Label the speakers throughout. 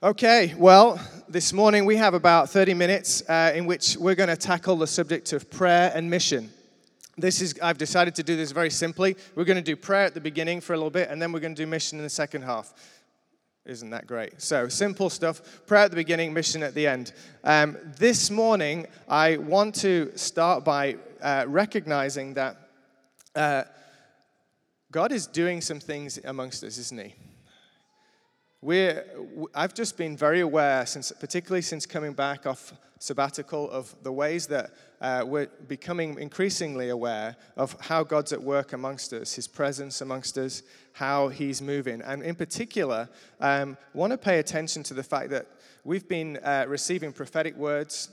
Speaker 1: Okay, well, this morning we have about 30 minutes uh, in which we're going to tackle the subject of prayer and mission. This is, I've decided to do this very simply. We're going to do prayer at the beginning for a little bit, and then we're going to do mission in the second half. Isn't that great? So, simple stuff prayer at the beginning, mission at the end. Um, this morning, I want to start by uh, recognizing that uh, God is doing some things amongst us, isn't He? We're, I've just been very aware, since, particularly since coming back off sabbatical, of the ways that uh, we're becoming increasingly aware of how God's at work amongst us, His presence amongst us, how He's moving. And in particular, um, want to pay attention to the fact that we've been uh, receiving prophetic words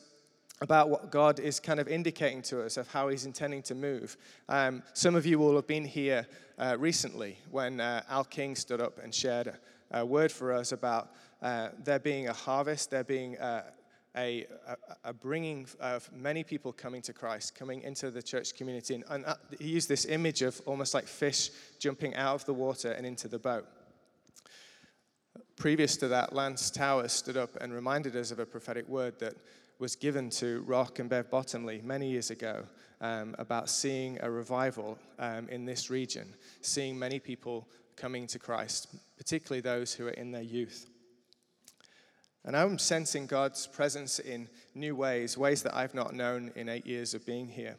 Speaker 1: about what God is kind of indicating to us of how He's intending to move. Um, some of you will have been here uh, recently when uh, Al King stood up and shared a word for us about uh, there being a harvest, there being a, a, a bringing of many people coming to Christ, coming into the church community. And, and uh, he used this image of almost like fish jumping out of the water and into the boat. Previous to that, Lance Towers stood up and reminded us of a prophetic word that was given to Rock and Bev Bottomley many years ago um, about seeing a revival um, in this region, seeing many people coming to Christ, particularly those who are in their youth. And I'm sensing God's presence in new ways, ways that I've not known in eight years of being here.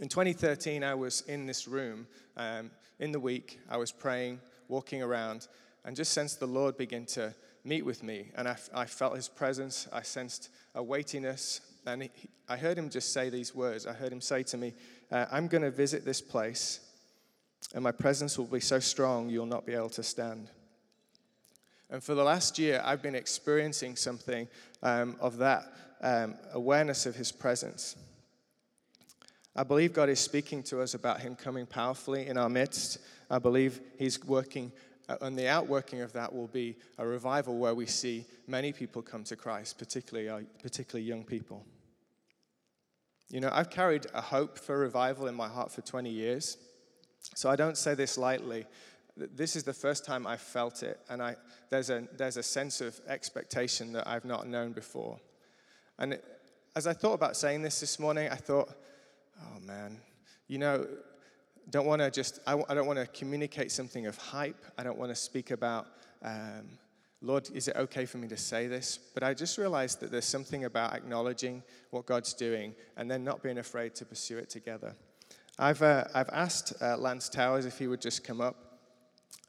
Speaker 1: In 2013, I was in this room um, in the week. I was praying, walking around, and just sensed the Lord begin to meet with me. And I, I felt his presence. I sensed a weightiness. And he, I heard him just say these words. I heard him say to me, uh, I'm going to visit this place and my presence will be so strong you'll not be able to stand. And for the last year, I've been experiencing something um, of that um, awareness of His presence. I believe God is speaking to us about Him coming powerfully in our midst. I believe He's working, uh, and the outworking of that will be a revival where we see many people come to Christ, particularly, uh, particularly young people. You know, I've carried a hope for revival in my heart for 20 years. So I don't say this lightly. This is the first time I've felt it, and I, there's, a, there's a sense of expectation that I've not known before. And it, as I thought about saying this this morning, I thought, oh man, you know, don't want to just, I, I don't want to communicate something of hype. I don't want to speak about, um, Lord, is it okay for me to say this? But I just realized that there's something about acknowledging what God's doing and then not being afraid to pursue it together. I've, uh, I've asked uh, Lance Towers if he would just come up.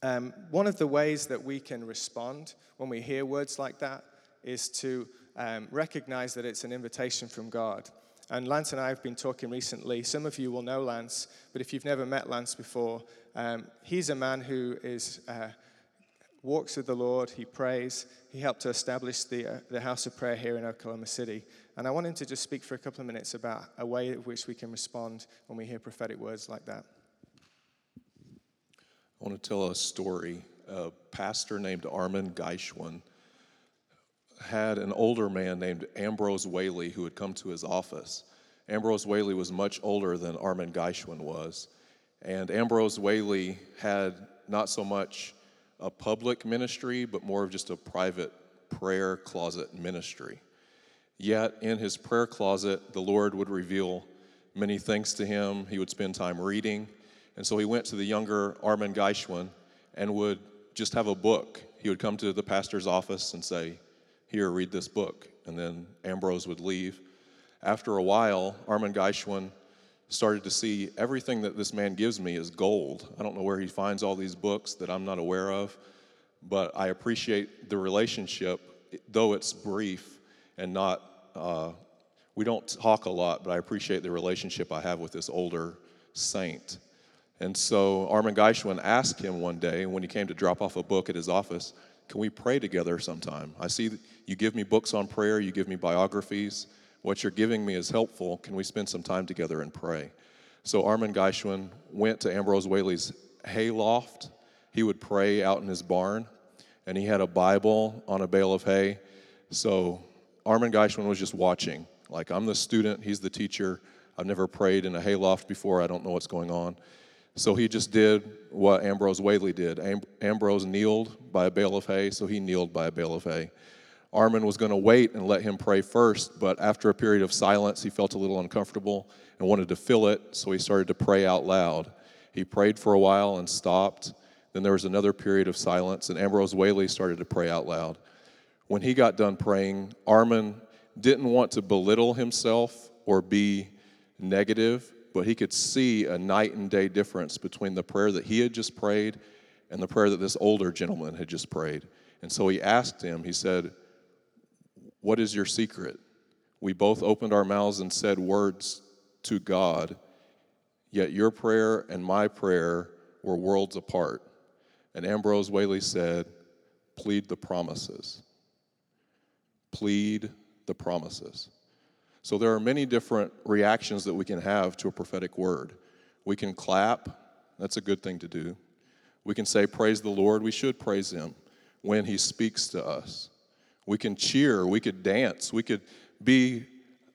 Speaker 1: Um, one of the ways that we can respond when we hear words like that is to um, recognize that it's an invitation from God. And Lance and I have been talking recently. Some of you will know Lance, but if you've never met Lance before, um, he's a man who is uh, walks with the Lord. He prays. He helped to establish the, uh, the house of prayer here in Oklahoma City. And I wanted to just speak for a couple of minutes about a way in which we can respond when we hear prophetic words like that.
Speaker 2: I want to tell a story. A pastor named Armin Gesswein had an older man named Ambrose Whaley who had come to his office. Ambrose Whaley was much older than Armin Gesswein was. And Ambrose Whaley had not so much a public ministry, but more of just a private prayer closet ministry. Yet in his prayer closet, the Lord would reveal many things to him. He would spend time reading. And so he went to the younger Armin Gesswein and would just have a book. He would come to the pastor's office and say, Here, read this book. And then Ambrose would leave. After a while, Armin Gesswein started to see everything that this man gives me is gold. I don't know where he finds all these books that I'm not aware of, but I appreciate the relationship, though it's brief and not uh, we don't talk a lot, but I appreciate the relationship I have with this older saint. And so Armin Gesswein asked him one day when he came to drop off a book at his office, Can we pray together sometime? I see you give me books on prayer, you give me biographies. What you're giving me is helpful. Can we spend some time together and pray? So Armin Gesswein went to Ambrose Whaley's hay loft. He would pray out in his barn, and he had a Bible on a bale of hay. So Armin Gesswein was just watching. Like, I'm the student, he's the teacher. I've never prayed in a hayloft before, I don't know what's going on. So he just did what Ambrose Whaley did. Am- Ambrose kneeled by a bale of hay, so he kneeled by a bale of hay. Armin was going to wait and let him pray first, but after a period of silence, he felt a little uncomfortable and wanted to fill it, so he started to pray out loud. He prayed for a while and stopped. Then there was another period of silence, and Ambrose Whaley started to pray out loud. When he got done praying, Armin didn't want to belittle himself or be negative, but he could see a night and day difference between the prayer that he had just prayed and the prayer that this older gentleman had just prayed. And so he asked him, he said, What is your secret? We both opened our mouths and said words to God, yet your prayer and my prayer were worlds apart. And Ambrose Whaley said, Plead the promises. Plead the promises. So there are many different reactions that we can have to a prophetic word. We can clap, that's a good thing to do. We can say, Praise the Lord, we should praise Him when He speaks to us. We can cheer, we could dance, we could be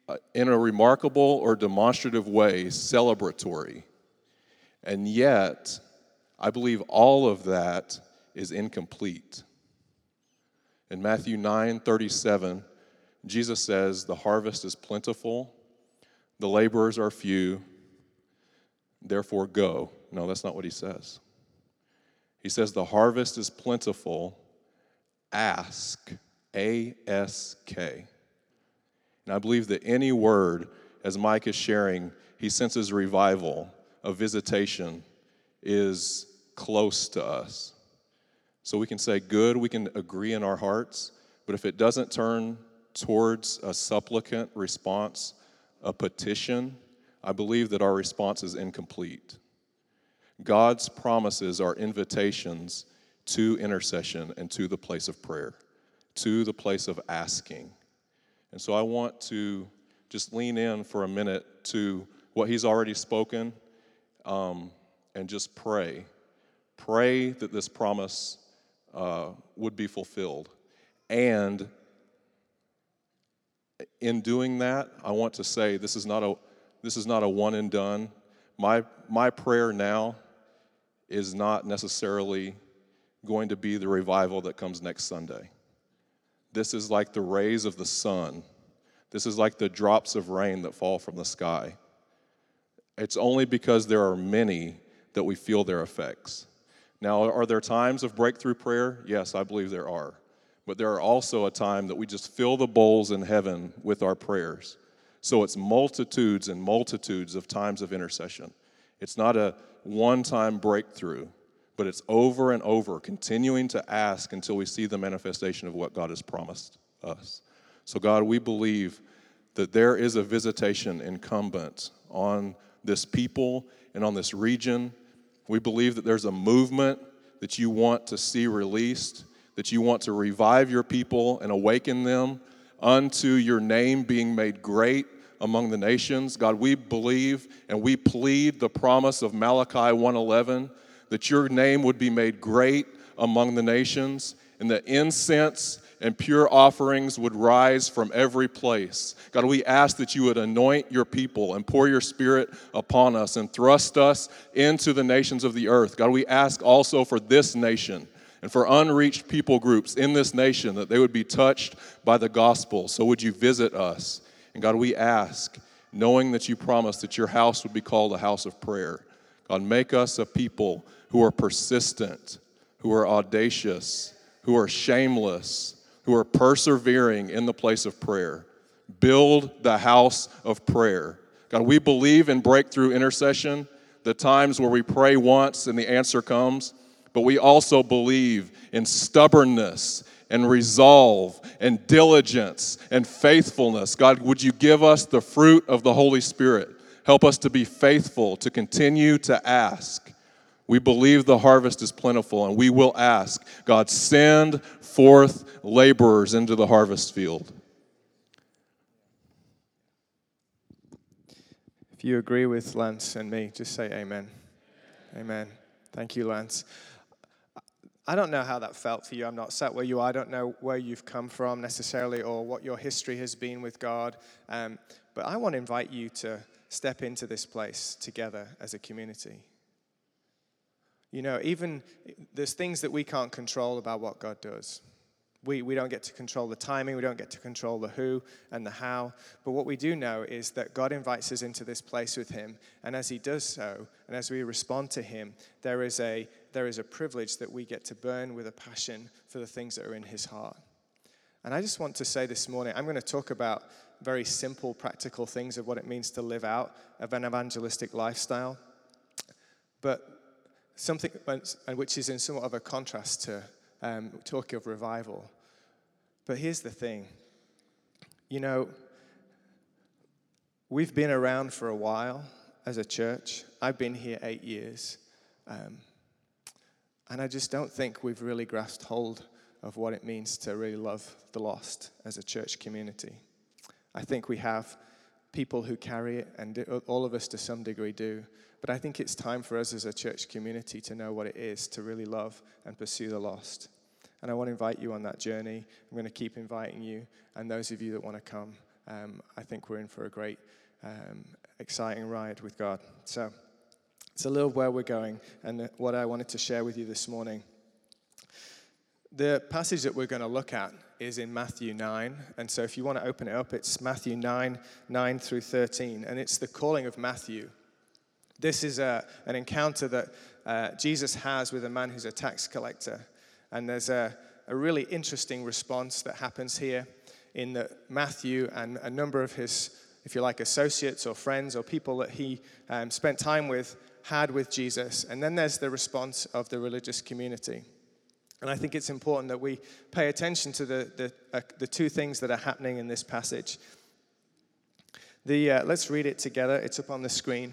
Speaker 2: uh, in a remarkable or demonstrative way celebratory. And yet, I believe all of that is incomplete. In Matthew 9 37, Jesus says, The harvest is plentiful, the laborers are few, therefore go. No, that's not what he says. He says, The harvest is plentiful, ask, A S K. And I believe that any word, as Mike is sharing, he senses revival, a visitation, is close to us. So we can say good, we can agree in our hearts, but if it doesn't turn towards a supplicant response, a petition, I believe that our response is incomplete. God's promises are invitations to intercession and to the place of prayer, to the place of asking. And so I want to just lean in for a minute to what He's already spoken um, and just pray. Pray that this promise uh, would be fulfilled. And in doing that, I want to say this is not a this is not a one and done. My my prayer now is not necessarily going to be the revival that comes next Sunday. This is like the rays of the sun. This is like the drops of rain that fall from the sky. It's only because there are many that we feel their effects. Now, are there times of breakthrough prayer? Yes, I believe there are but there are also a time that we just fill the bowls in heaven with our prayers. So it's multitudes and multitudes of times of intercession. It's not a one time breakthrough, but it's over and over, continuing to ask until we see the manifestation of what God has promised us. So, God, we believe that there is a visitation incumbent on this people and on this region. We believe that there's a movement that you want to see released that you want to revive your people and awaken them unto your name being made great among the nations. God, we believe and we plead the promise of Malachi 1:11 that your name would be made great among the nations and the incense and pure offerings would rise from every place. God, we ask that you would anoint your people and pour your spirit upon us and thrust us into the nations of the earth. God, we ask also for this nation and for unreached people groups in this nation that they would be touched by the gospel. So would you visit us? And God, we ask, knowing that you promised that your house would be called a house of prayer. God, make us a people who are persistent, who are audacious, who are shameless, who are persevering in the place of prayer. Build the house of prayer. God, we believe in breakthrough intercession, the times where we pray once and the answer comes but we also believe in stubbornness and resolve and diligence and faithfulness. God, would you give us the fruit of the Holy Spirit? Help us to be faithful, to continue to ask. We believe the harvest is plentiful, and we will ask God, send forth laborers into the harvest field.
Speaker 1: If you agree with Lance and me, just say amen. Amen. Thank you, Lance. I don't know how that felt for you. I'm not sat where you are. I don't know where you've come from necessarily or what your history has been with God. Um, but I want to invite you to step into this place together as a community. You know, even there's things that we can't control about what God does. We, we don't get to control the timing, we don't get to control the who and the how. But what we do know is that God invites us into this place with Him. And as He does so, and as we respond to Him, there is a, there is a privilege that we get to burn with a passion for the things that are in His heart. And I just want to say this morning, I'm going to talk about very simple, practical things of what it means to live out of an evangelistic lifestyle. But something which is in somewhat of a contrast to um, talk of revival. But here's the thing you know, we've been around for a while as a church. I've been here eight years. Um, and I just don't think we've really grasped hold of what it means to really love the lost as a church community. I think we have people who carry it, and all of us to some degree do. But I think it's time for us as a church community to know what it is to really love and pursue the lost. And I want to invite you on that journey. I'm going to keep inviting you, and those of you that want to come, um, I think we're in for a great, um, exciting ride with God. So it's a little where we're going and what I wanted to share with you this morning. The passage that we're going to look at is in Matthew 9. And so if you want to open it up, it's Matthew 9, 9 through 13. And it's the calling of Matthew. This is a, an encounter that uh, Jesus has with a man who's a tax collector. And there's a, a really interesting response that happens here in that Matthew and a number of his, if you like, associates or friends or people that he um, spent time with had with Jesus. And then there's the response of the religious community. And I think it's important that we pay attention to the, the, uh, the two things that are happening in this passage. The, uh, let's read it together. It's up on the screen,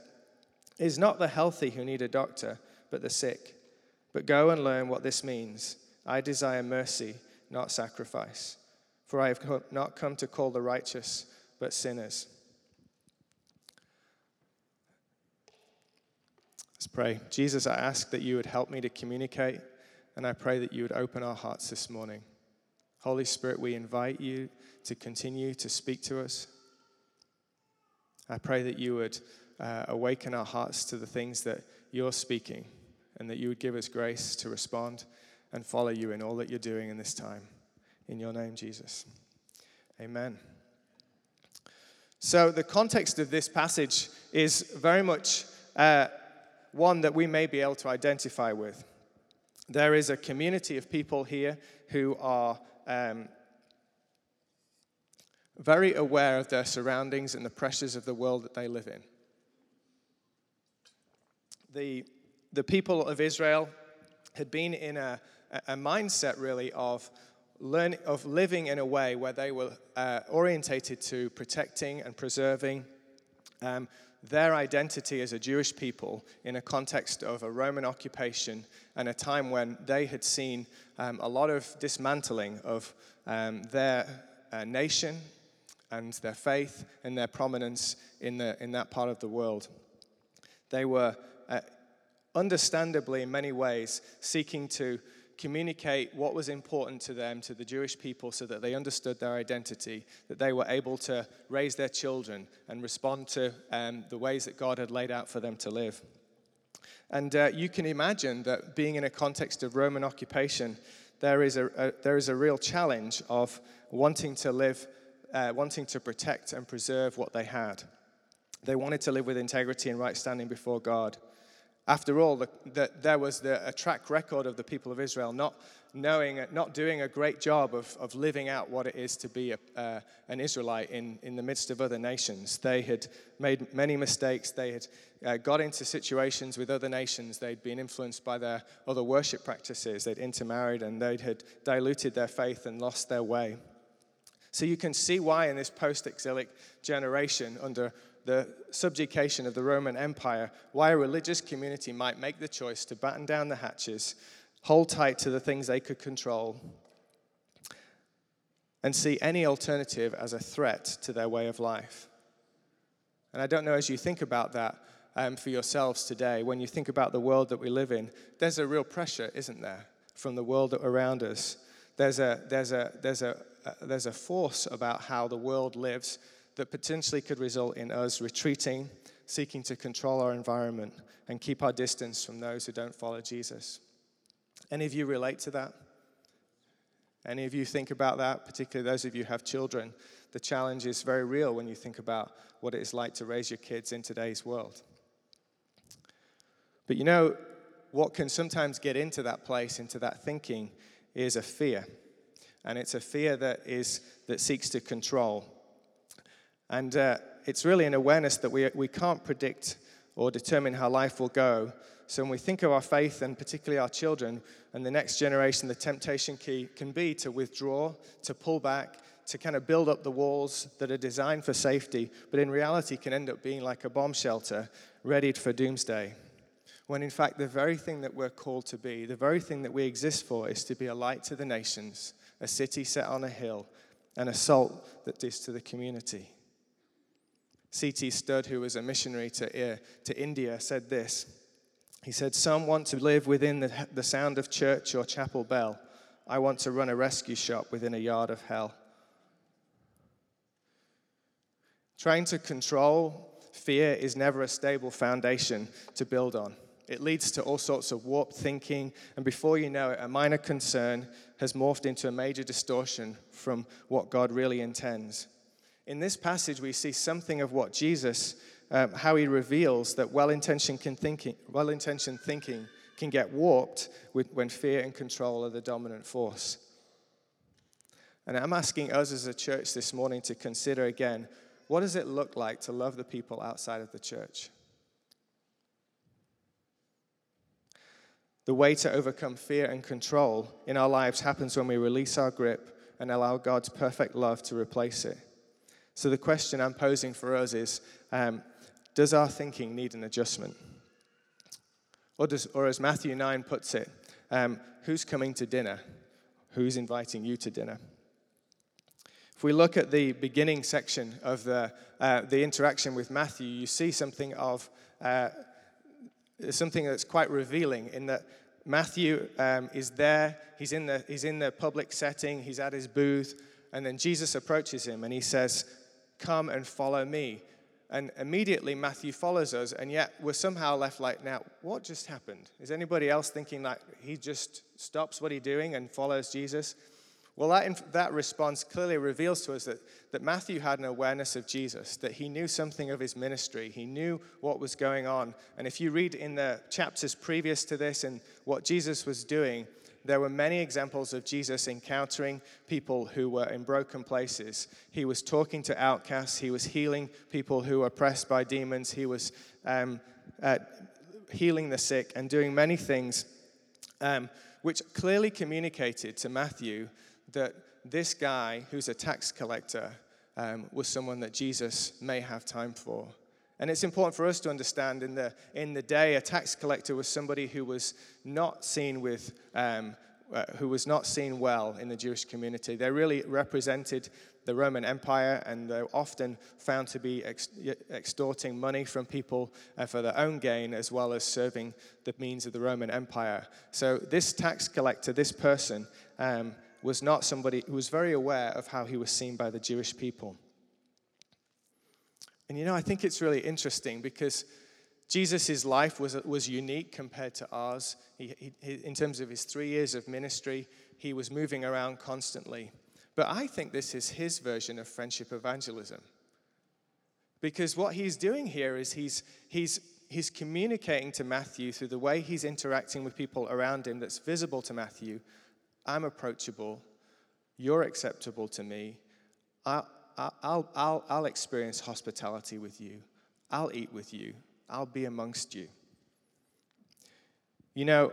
Speaker 1: It is not the healthy who need a doctor, but the sick. But go and learn what this means. I desire mercy, not sacrifice. For I have not come to call the righteous, but sinners. Let's pray. Jesus, I ask that you would help me to communicate, and I pray that you would open our hearts this morning. Holy Spirit, we invite you to continue to speak to us. I pray that you would uh, awaken our hearts to the things that you're speaking, and that you would give us grace to respond and follow you in all that you're doing in this time. In your name, Jesus. Amen. So, the context of this passage is very much uh, one that we may be able to identify with. There is a community of people here who are um, very aware of their surroundings and the pressures of the world that they live in. The, the people of Israel had been in a, a mindset, really, of, learn, of living in a way where they were uh, orientated to protecting and preserving um, their identity as a Jewish people in a context of a Roman occupation and a time when they had seen um, a lot of dismantling of um, their uh, nation and their faith and their prominence in, the, in that part of the world. They were uh, understandably, in many ways, seeking to communicate what was important to them, to the Jewish people, so that they understood their identity, that they were able to raise their children and respond to um, the ways that God had laid out for them to live. And uh, you can imagine that being in a context of Roman occupation, there is a, a there is a real challenge of wanting to live, uh, wanting to protect and preserve what they had. They wanted to live with integrity and right standing before God. After all, the, the, there was the, a track record of the people of Israel not knowing, not doing a great job of, of living out what it is to be a, uh, an Israelite in, in the midst of other nations. They had made many mistakes. They had uh, got into situations with other nations. They'd been influenced by their other worship practices. They'd intermarried and they had diluted their faith and lost their way. So you can see why in this post exilic generation under the subjugation of the Roman Empire, why a religious community might make the choice to batten down the hatches, hold tight to the things they could control, and see any alternative as a threat to their way of life. And I don't know as you think about that um, for yourselves today, when you think about the world that we live in, there's a real pressure, isn't there, from the world around us. There's a, there's a, there's a, there's a force about how the world lives that potentially could result in us retreating, seeking to control our environment, and keep our distance from those who don't follow Jesus. Any of you relate to that? Any of you think about that, particularly those of you who have children? The challenge is very real when you think about what it is like to raise your kids in today's world. But you know, what can sometimes get into that place, into that thinking, is a fear. And it's a fear that, is, that seeks to control. And uh, it's really an awareness that we, we can't predict or determine how life will go. So when we think of our faith and particularly our children and the next generation, the temptation key can be to withdraw, to pull back, to kind of build up the walls that are designed for safety, but in reality can end up being like a bomb shelter readied for doomsday. When in fact, the very thing that we're called to be, the very thing that we exist for, is to be a light to the nations, a city set on a hill, and a salt that is to the community. C.T. Studd, who was a missionary to, uh, to India, said this. He said, Some want to live within the, the sound of church or chapel bell. I want to run a rescue shop within a yard of hell. Trying to control fear is never a stable foundation to build on. It leads to all sorts of warped thinking, and before you know it, a minor concern has morphed into a major distortion from what God really intends. In this passage, we see something of what Jesus, um, how he reveals that well intentioned thinking, thinking can get warped with, when fear and control are the dominant force. And I'm asking us as a church this morning to consider again what does it look like to love the people outside of the church? The way to overcome fear and control in our lives happens when we release our grip and allow God's perfect love to replace it. So, the question I'm posing for us is um, Does our thinking need an adjustment? Or, does, or as Matthew 9 puts it, um, who's coming to dinner? Who's inviting you to dinner? If we look at the beginning section of the, uh, the interaction with Matthew, you see something of uh, something that's quite revealing in that Matthew um, is there, he's in, the, he's in the public setting, he's at his booth, and then Jesus approaches him and he says, Come and follow me. And immediately Matthew follows us, and yet we're somehow left like, now, what just happened? Is anybody else thinking like he just stops what he's doing and follows Jesus? Well, that, that response clearly reveals to us that, that Matthew had an awareness of Jesus, that he knew something of his ministry. He knew what was going on. And if you read in the chapters previous to this and what Jesus was doing, there were many examples of Jesus encountering people who were in broken places. He was talking to outcasts, he was healing people who were oppressed by demons, he was um, uh, healing the sick, and doing many things um, which clearly communicated to Matthew that this guy, who's a tax collector, um, was someone that Jesus may have time for. And it's important for us to understand in the, in the day, a tax collector was somebody who was not seen with, um, uh, who was not seen well in the Jewish community. They really represented the Roman Empire, and they're often found to be ex- extorting money from people uh, for their own gain, as well as serving the means of the Roman Empire. So this tax collector, this person, um, was not somebody who was very aware of how he was seen by the Jewish people. And you know, I think it's really interesting because Jesus' life was, was unique compared to ours. He, he, in terms of his three years of ministry, he was moving around constantly. But I think this is his version of friendship evangelism. Because what he's doing here is he's, he's, he's communicating to Matthew through the way he's interacting with people around him that's visible to Matthew I'm approachable, you're acceptable to me. I, I'll, I'll, I'll experience hospitality with you. I'll eat with you. I'll be amongst you. You know,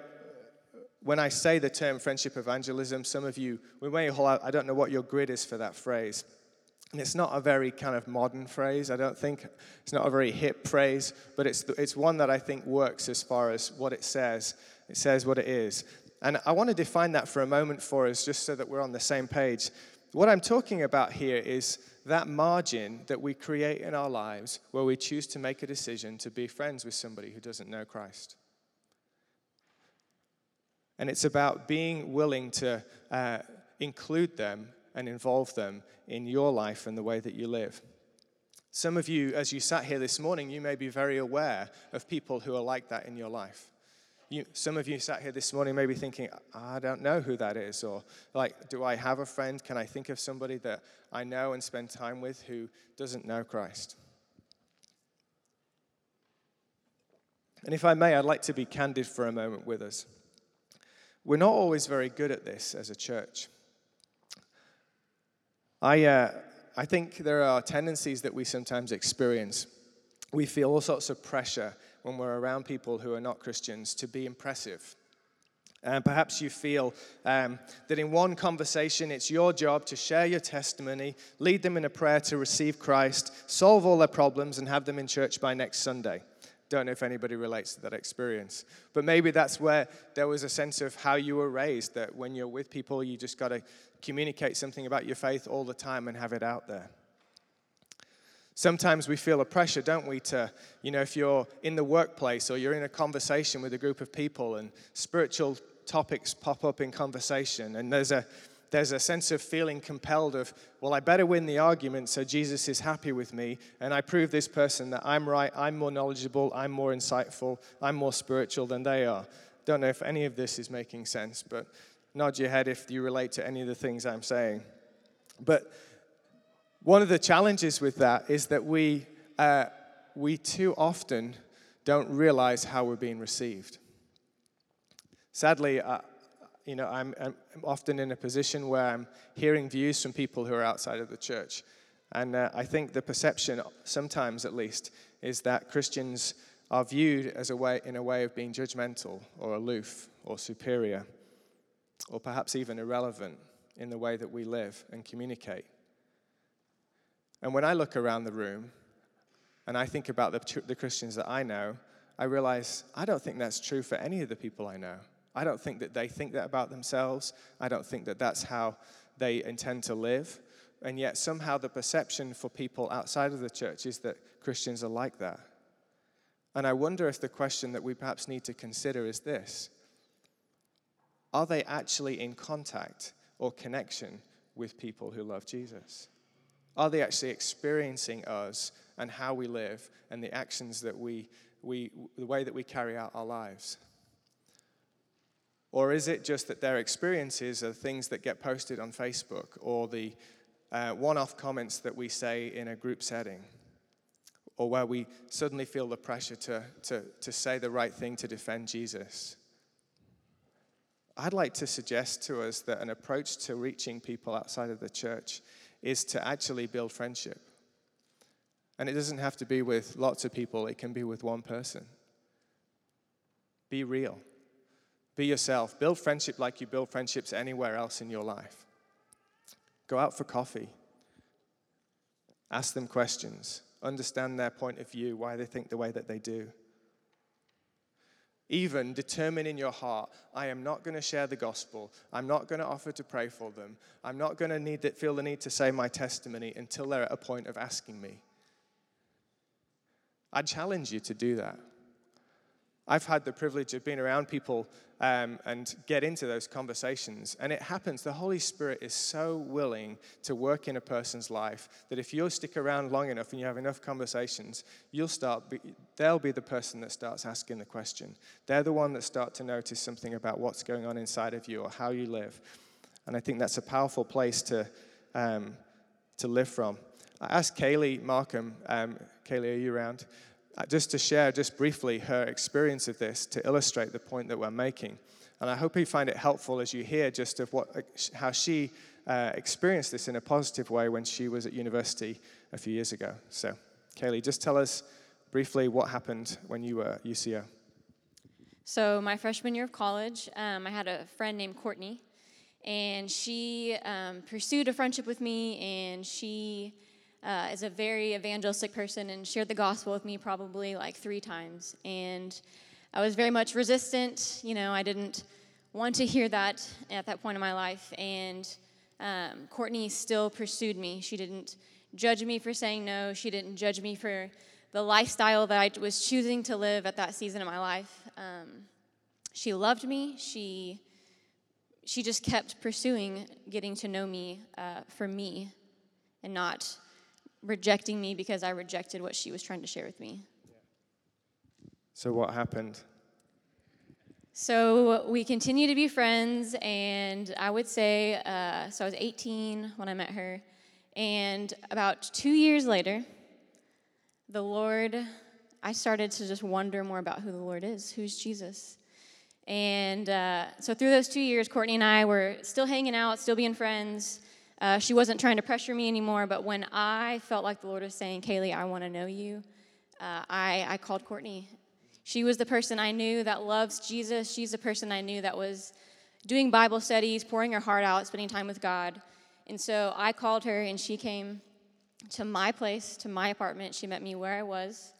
Speaker 1: when I say the term friendship evangelism, some of you, we may hold out, I don't know what your grid is for that phrase. And it's not a very kind of modern phrase, I don't think. It's not a very hip phrase, but it's, it's one that I think works as far as what it says. It says what it is. And I want to define that for a moment for us, just so that we're on the same page. What I'm talking about here is that margin that we create in our lives where we choose to make a decision to be friends with somebody who doesn't know Christ. And it's about being willing to uh, include them and involve them in your life and the way that you live. Some of you, as you sat here this morning, you may be very aware of people who are like that in your life. You, some of you sat here this morning maybe thinking, I don't know who that is, or like, do I have a friend? Can I think of somebody that I know and spend time with who doesn't know Christ? And if I may, I'd like to be candid for a moment with us. We're not always very good at this as a church. I, uh, I think there are tendencies that we sometimes experience. We feel all sorts of pressure when we're around people who are not Christians to be impressive. And perhaps you feel um, that in one conversation, it's your job to share your testimony, lead them in a prayer to receive Christ, solve all their problems, and have them in church by next Sunday. Don't know if anybody relates to that experience. But maybe that's where there was a sense of how you were raised that when you're with people, you just got to communicate something about your faith all the time and have it out there. Sometimes we feel a pressure, don't we, to, you know, if you're in the workplace or you're in a conversation with a group of people and spiritual topics pop up in conversation, and there's a there's a sense of feeling compelled of, well, I better win the argument so Jesus is happy with me, and I prove this person that I'm right, I'm more knowledgeable, I'm more insightful, I'm more spiritual than they are. Don't know if any of this is making sense, but nod your head if you relate to any of the things I'm saying. But one of the challenges with that is that we, uh, we too often don't realize how we're being received. Sadly, uh, you know, I'm, I'm, often in a position where I'm hearing views from people who are outside of the church. And uh, I think the perception, sometimes at least, is that Christians are viewed as a way, in a way of being judgmental or aloof or superior, or perhaps even irrelevant in the way that we live and communicate. And when I look around the room and I think about the, the Christians that I know, I realize I don't think that's true for any of the people I know. I don't think that they think that about themselves. I don't think that that's how they intend to live. And yet, somehow, the perception for people outside of the church is that Christians are like that. And I wonder if the question that we perhaps need to consider is this Are they actually in contact or connection with people who love Jesus? Are they actually experiencing us and how we live and the actions that we, we the way that we carry out our lives? Or is it just that their experiences are things that get posted on Facebook or the uh, one off comments that we say in a group setting? Or where we suddenly feel the pressure to, to, to say the right thing to defend Jesus? I'd like to suggest to us that an approach to reaching people outside of the church is to actually build friendship. And it doesn't have to be with lots of people, it can be with one person. Be real. Be yourself. Build friendship like you build friendships anywhere else in your life. Go out for coffee. Ask them questions. Understand their point of view, why they think the way that they do. Even determine in your heart, I am not going to share the gospel. I'm not going to offer to pray for them. I'm not going to need that, feel the need to say my testimony until they're at a point of asking me. I challenge you to do that. I've had the privilege of being around people um, and get into those conversations. And it happens, the Holy Spirit is so willing to work in a person's life that if you stick around long enough and you have enough conversations, you'll start, be, they'll be the person that starts asking the question. They're the one that start to notice something about what's going on inside of you or how you live. And I think that's a powerful place to, um, to live from. I asked Kaylee Markham, um, Kaylee, are you around? Uh, just to share just briefly her experience of this to illustrate the point that we're making. And I hope you find it helpful as you hear just of what, uh, how she uh, experienced this in a positive way when she was at university a few years ago. So, Kaylee, just tell us briefly what happened when you were at UCO.
Speaker 3: So, my freshman year of college, um, I had a friend named Courtney, And she um, pursued a friendship with me, and she uh, is a very evangelistic person and shared the gospel with me probably like three times. And I was very much resistant. You know, I didn't want to hear that at that point in my life. And um, Courtney still pursued me. She didn't judge me for saying no, she didn't judge me for the lifestyle that I was choosing to live at that season of my life. Um, she loved me. She she just kept pursuing getting to know me uh, for me and not rejecting me because I rejected what she was trying to share with me.
Speaker 1: So, what happened?
Speaker 3: So, we continue to be friends, and I would say, uh, so I was 18 when I met her, and about two years later, the Lord, I started to just wonder more about who the Lord is, who's Jesus. And uh, so, through those two years, Courtney and I were still hanging out, still being friends. Uh, she wasn't trying to pressure me anymore, but when I felt like the Lord was saying, Kaylee, I want to know you, uh, I, I called Courtney. She was the person I knew that loves Jesus. She's the person I knew that was doing Bible studies, pouring her heart out, spending time with God. And so I called her, and she came to my place, to my apartment. She met me where I was,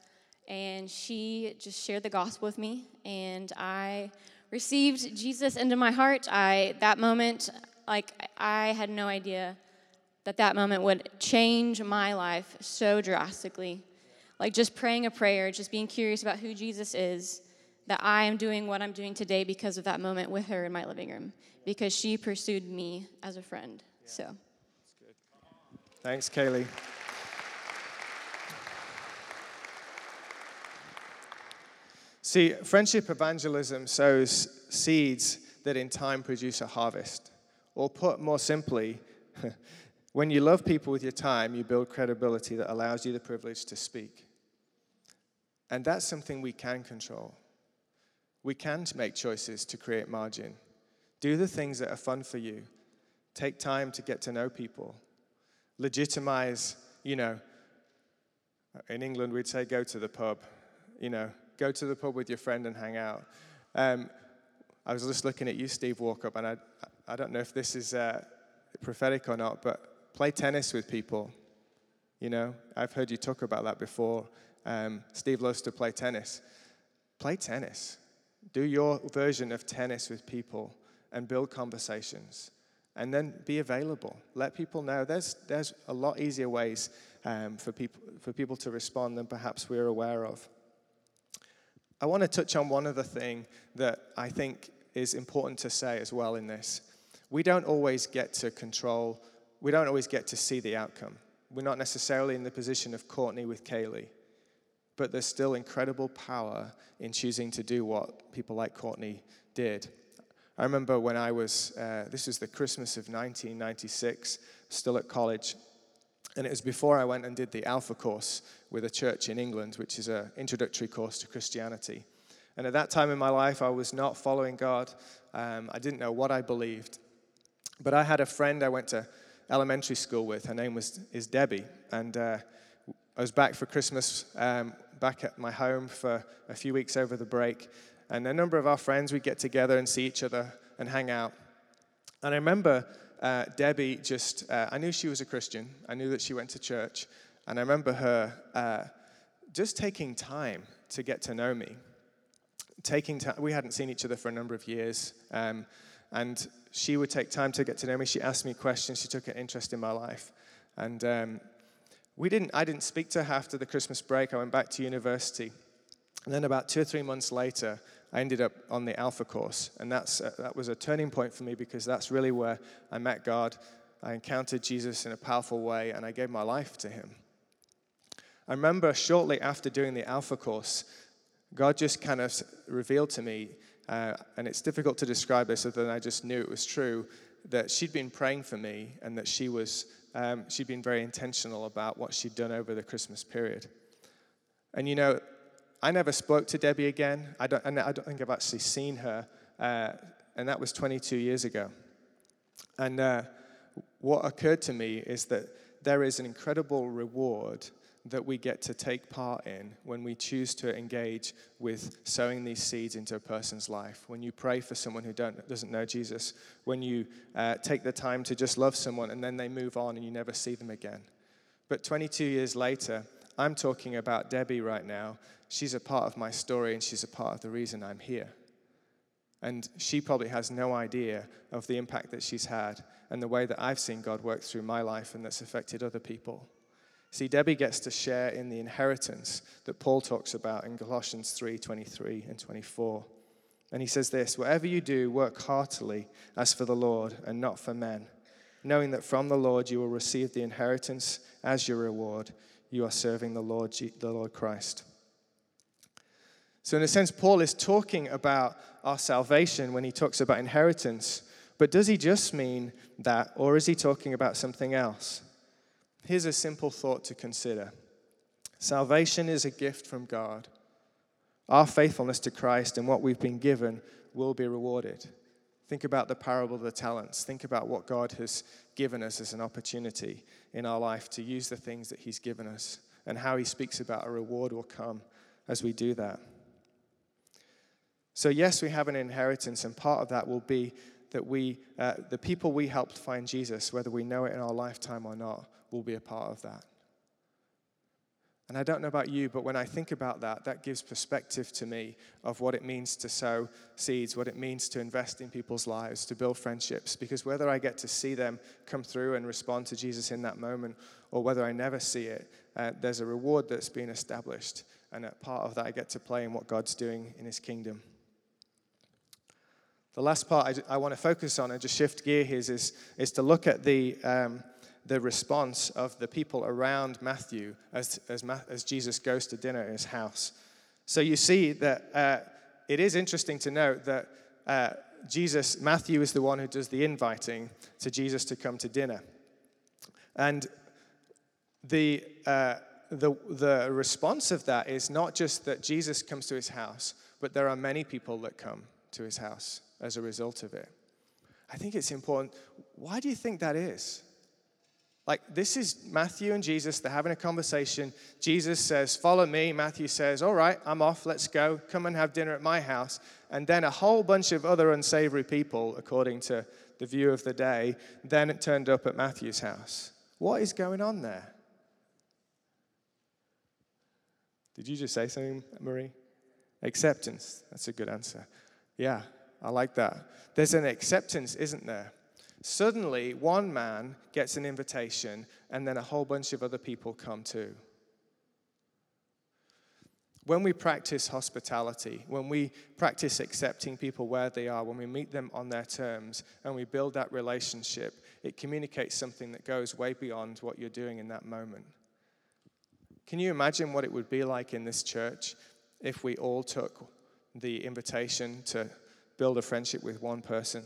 Speaker 3: and she just shared the gospel with me. And I received Jesus into my heart. I that moment, like I had no idea that that moment would change my life so drastically. Like just praying a prayer, just being curious about who Jesus is, that I am doing what I'm doing today because of that moment with her in my living room, because she pursued me as a friend. Yeah. So.
Speaker 1: Thanks, Kaylee. See, friendship evangelism sows seeds that in time produce a harvest. Or put more simply, when you love people with your time, you build credibility that allows you the privilege to speak. And that's something we can control. We can make choices to create margin. Do the things that are fun for you. Take time to get to know people. Legitimize, you know, in England we'd say go to the pub, you know, go to the pub with your friend and hang out. Um, I was just looking at you, Steve Walkup, and I, I don't know if this is uh, prophetic or not, but play tennis with people. You know, I've heard you talk about that before. Um, Steve loves to play tennis. Play tennis. Do your version of tennis with people and build conversations. And then be available. Let people know. There's, there's a lot easier ways um, for, people, for people to respond than perhaps we're aware of. I want to touch on one other thing that I think is important to say as well in this. We don't always get to control, we don't always get to see the outcome. We're not necessarily in the position of Courtney with Kaylee, but there's still incredible power in choosing to do what people like Courtney did. I remember when I was, uh, this was the Christmas of 1996, still at college, and it was before I went and did the Alpha course with a church in England, which is an introductory course to Christianity. And at that time in my life, I was not following God. Um, I didn't know what I believed. But I had a friend I went to elementary school with. Her name was is Debbie, and uh, I was back for Christmas, um, back at my home for a few weeks over the break. And a number of our friends would get together and see each other and hang out. And I remember uh, Debbie just, uh, I knew she was a Christian. I knew that she went to church. And I remember her uh, just taking time to get to know me. Taking time, we hadn't seen each other for a number of years. Um, and she would take time to get to know me. She asked me questions. She took an interest in my life. And um, we didn't, I didn't speak to her after the Christmas break. I went back to university. And then about two or three months later, I ended up on the Alpha course. And that's, uh, that was a turning point for me because that's really where I met God. I encountered Jesus in a powerful way and I gave my life to him. I remember shortly after doing the Alpha course, God just kind of revealed to me, uh, and it's difficult to describe this other than I just knew it was true, that she'd been praying for me and that she was, um, she'd been very intentional about what she'd done over the Christmas period. And you know, I never spoke to Debbie again. I don't, I don't think I've actually seen her, uh, and that was 22 years ago. And uh, what occurred to me is that there is an incredible reward that we get to take part in when we choose to engage with sowing these seeds into a person's life. When you pray for someone who doesn't know Jesus, when you uh, take the time to just love someone and then they move on and you never see them again. But 22 years later, I'm talking about Debbie right now. She's a part of my story and she's a part of the reason I'm here. And she probably has no idea of the impact that she's had and the way that I've seen God work through my life and that's affected other people. See, Debbie gets to share in the inheritance that Paul talks about in Colossians 3 23 and 24. And he says this Whatever you do, work heartily as for the Lord and not for men, knowing that from the Lord you will receive the inheritance as your reward. You are serving the Lord, the Lord Christ. So, in a sense, Paul is talking about our salvation when he talks about inheritance. But does he just mean that, or is he talking about something else? Here's a simple thought to consider Salvation is a gift from God. Our faithfulness to Christ and what we've been given will be rewarded. Think about the parable of the talents. Think about what God has given us as an opportunity in our life to use the things that He's given us and how He speaks about a reward will come as we do that. So, yes, we have an inheritance, and part of that will be that we, uh, the people we helped find Jesus, whether we know it in our lifetime or not, will be a part of that. And I don't know about you, but when I think about that, that gives perspective to me of what it means to sow seeds, what it means to invest in people's lives, to build friendships. Because whether I get to see them come through and respond to Jesus in that moment, or whether I never see it, uh, there's a reward that's been established. And a part of that, I get to play in what God's doing in His kingdom. The last part I, I want to focus on and just shift gear here is, is to look at the. Um, the response of the people around Matthew as, as, as Jesus goes to dinner in his house. So you see that uh, it is interesting to note that uh, Jesus, Matthew is the one who does the inviting to Jesus to come to dinner. And the, uh, the, the response of that is not just that Jesus comes to his house, but there are many people that come to his house as a result of it. I think it's important. Why do you think that is? Like, this is Matthew and Jesus. They're having a conversation. Jesus says, Follow me. Matthew says, All right, I'm off. Let's go. Come and have dinner at my house. And then a whole bunch of other unsavory people, according to the view of the day, then it turned up at Matthew's house. What is going on there? Did you just say something, Marie? Acceptance. That's a good answer. Yeah, I like that. There's an acceptance, isn't there? Suddenly, one man gets an invitation, and then a whole bunch of other people come too. When we practice hospitality, when we practice accepting people where they are, when we meet them on their terms, and we build that relationship, it communicates something that goes way beyond what you're doing in that moment. Can you imagine what it would be like in this church if we all took the invitation to build a friendship with one person?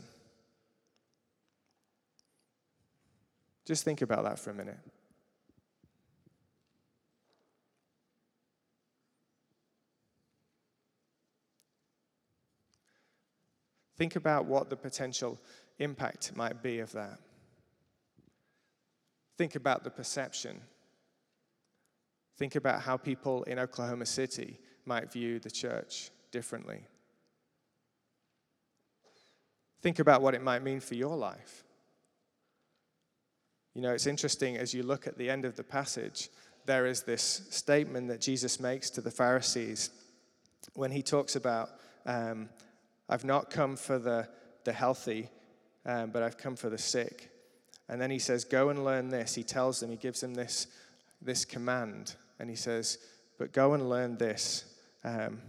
Speaker 1: Just think about that for a minute. Think about what the potential impact might be of that. Think about the perception. Think about how people in Oklahoma City might view the church differently. Think about what it might mean for your life. You know, it's interesting as you look at the end of the passage, there is this statement that Jesus makes to the Pharisees when he talks about, um, I've not come for the, the healthy, um, but I've come for the sick. And then he says, Go and learn this. He tells them, he gives them this, this command. And he says, But go and learn this. Um,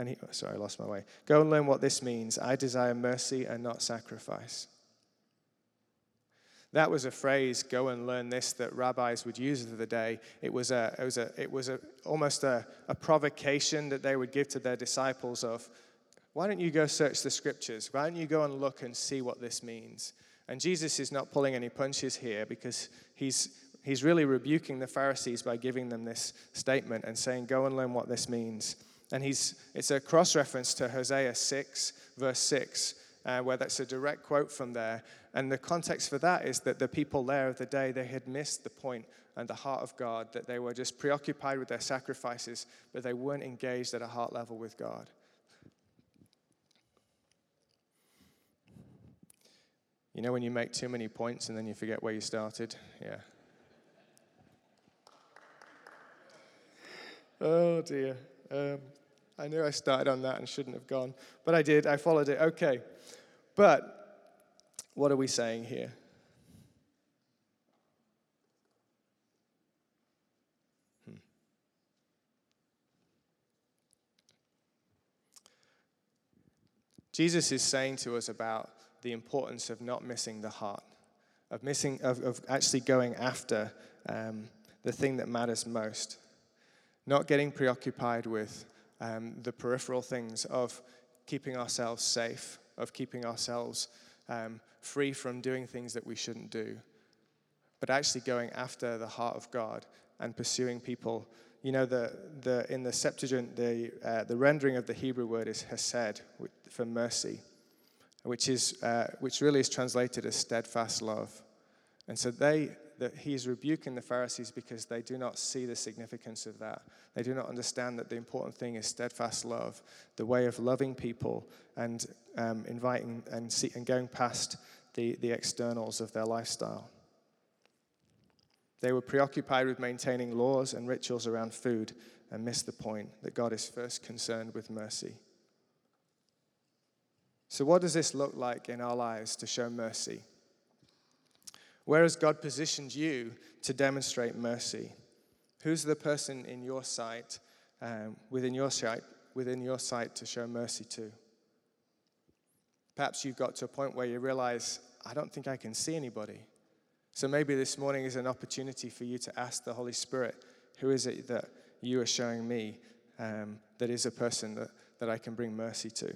Speaker 1: and he, sorry, I lost my way. Go and learn what this means. I desire mercy and not sacrifice. That was a phrase, go and learn this, that rabbis would use of the day. It was, a, it was, a, it was a, almost a, a provocation that they would give to their disciples of, why don't you go search the scriptures? Why don't you go and look and see what this means? And Jesus is not pulling any punches here because he's, he's really rebuking the Pharisees by giving them this statement and saying, go and learn what this means. And he's, it's a cross reference to Hosea 6, verse 6, uh, where that's a direct quote from there. And the context for that is that the people there of the day, they had missed the point and the heart of God, that they were just preoccupied with their sacrifices, but they weren't engaged at a heart level with God. You know when you make too many points and then you forget where you started? Yeah. Oh dear. Um, I knew I started on that and shouldn't have gone, but I did. I followed it. Okay. But what are we saying here? Hmm. Jesus is saying to us about the importance of not missing the heart, of missing, of, of actually going after um, the thing that matters most, not getting preoccupied with um, the peripheral things of keeping ourselves safe, of keeping ourselves um, free from doing things that we shouldn't do, but actually going after the heart of God and pursuing people. You know, the, the, in the Septuagint, the, uh, the rendering of the Hebrew word is hesed for mercy which, is, uh, which really is translated as steadfast love. And so they, that he's rebuking the Pharisees because they do not see the significance of that. They do not understand that the important thing is steadfast love, the way of loving people and um, inviting and, see, and going past the, the externals of their lifestyle. They were preoccupied with maintaining laws and rituals around food and missed the point that God is first concerned with mercy. So, what does this look like in our lives to show mercy? Where has God positioned you to demonstrate mercy? Who's the person in your sight, um, within your sight, within your sight to show mercy to? Perhaps you've got to a point where you realize, I don't think I can see anybody. So maybe this morning is an opportunity for you to ask the Holy Spirit, who is it that you are showing me um, that is a person that, that I can bring mercy to?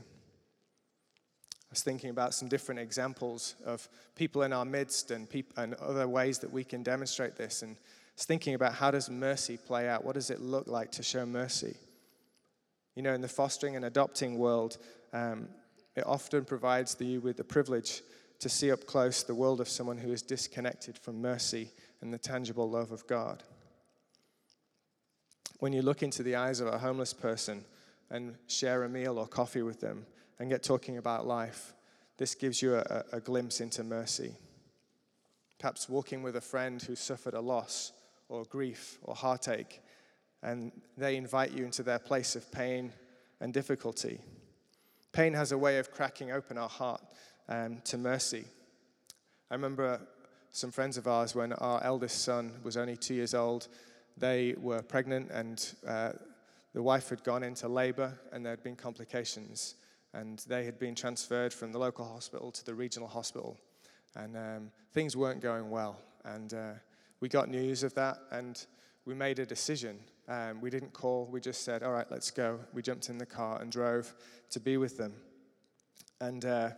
Speaker 1: Was thinking about some different examples of people in our midst and, peop- and other ways that we can demonstrate this. And I was thinking about how does mercy play out? What does it look like to show mercy? You know, in the fostering and adopting world, um, it often provides you with the privilege to see up close the world of someone who is disconnected from mercy and the tangible love of God. When you look into the eyes of a homeless person and share a meal or coffee with them, and get talking about life, this gives you a, a glimpse into mercy. Perhaps walking with a friend who suffered a loss or grief or heartache, and they invite you into their place of pain and difficulty. Pain has a way of cracking open our heart um, to mercy. I remember some friends of ours when our eldest son was only two years old. They were pregnant, and uh, the wife had gone into labor, and there had been complications and they had been transferred from the local hospital to the regional hospital, and um, things weren't going well. And uh, we got news of that, and we made a decision. Um, we didn't call, we just said, All right, let's go. We jumped in the car and drove to be with them. And uh,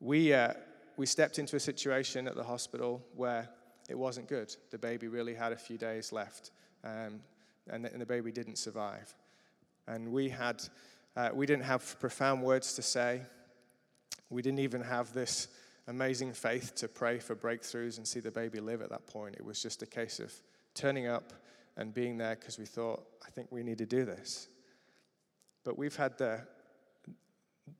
Speaker 1: we, uh, we stepped into a situation at the hospital where it wasn't good. The baby really had a few days left, um, and, the, and the baby didn't survive. And we had uh, we didn't have profound words to say. We didn't even have this amazing faith to pray for breakthroughs and see the baby live at that point. It was just a case of turning up and being there because we thought, I think we need to do this. But we've had the,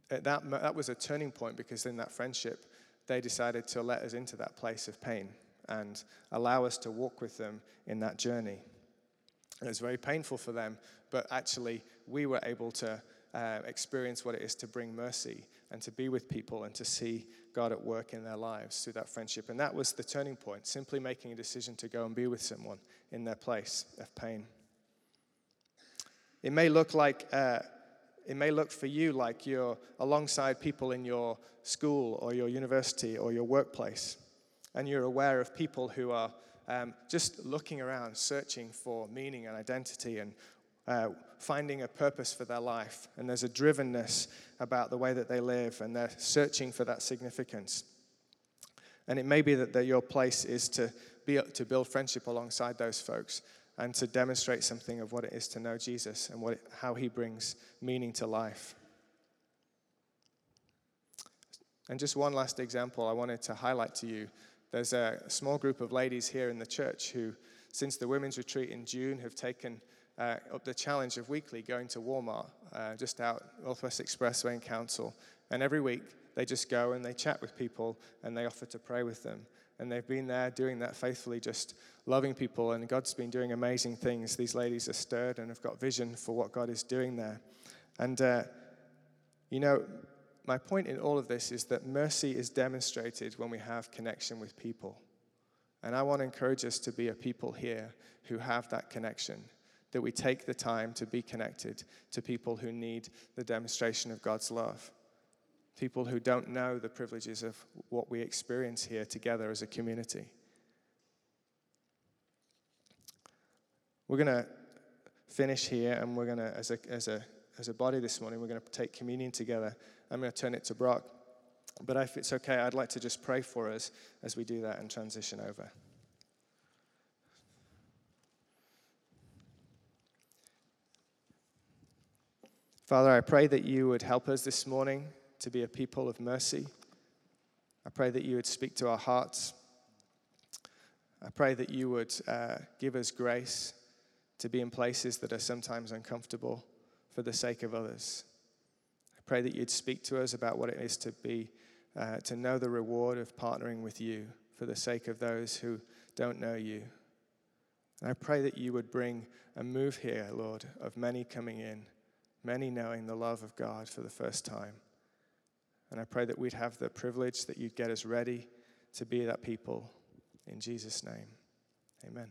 Speaker 1: that, that was a turning point because in that friendship, they decided to let us into that place of pain and allow us to walk with them in that journey. It was very painful for them, but actually, we were able to uh, experience what it is to bring mercy and to be with people and to see God at work in their lives through that friendship. And that was the turning point, simply making a decision to go and be with someone in their place of pain. It may look like, uh, it may look for you like you're alongside people in your school or your university or your workplace, and you're aware of people who are um, just looking around, searching for meaning and identity and uh, finding a purpose for their life. And there's a drivenness about the way that they live, and they're searching for that significance. And it may be that, that your place is to, be, to build friendship alongside those folks and to demonstrate something of what it is to know Jesus and what it, how he brings meaning to life. And just one last example I wanted to highlight to you. There's a small group of ladies here in the church who, since the women's retreat in June, have taken uh, up the challenge of weekly going to Walmart, uh, just out Northwest Expressway in Council. And every week they just go and they chat with people and they offer to pray with them. And they've been there doing that faithfully, just loving people. And God's been doing amazing things. These ladies are stirred and have got vision for what God is doing there. And, uh, you know, my point in all of this is that mercy is demonstrated when we have connection with people. And I want to encourage us to be a people here who have that connection, that we take the time to be connected to people who need the demonstration of God's love, people who don't know the privileges of what we experience here together as a community. We're going to finish here and we're going to, as a, as, a, as a body this morning, we're going to take communion together. I'm going to turn it to Brock. But if it's okay, I'd like to just pray for us as we do that and transition over. Father, I pray that you would help us this morning to be a people of mercy. I pray that you would speak to our hearts. I pray that you would uh, give us grace to be in places that are sometimes uncomfortable for the sake of others. I pray that you'd speak to us about what it is to be, uh, to know the reward of partnering with you for the sake of those who don't know you. And I pray that you would bring a move here, Lord, of many coming in many knowing the love of God for the first time. And I pray that we'd have the privilege that you'd get us ready to be that people. In Jesus' name, amen.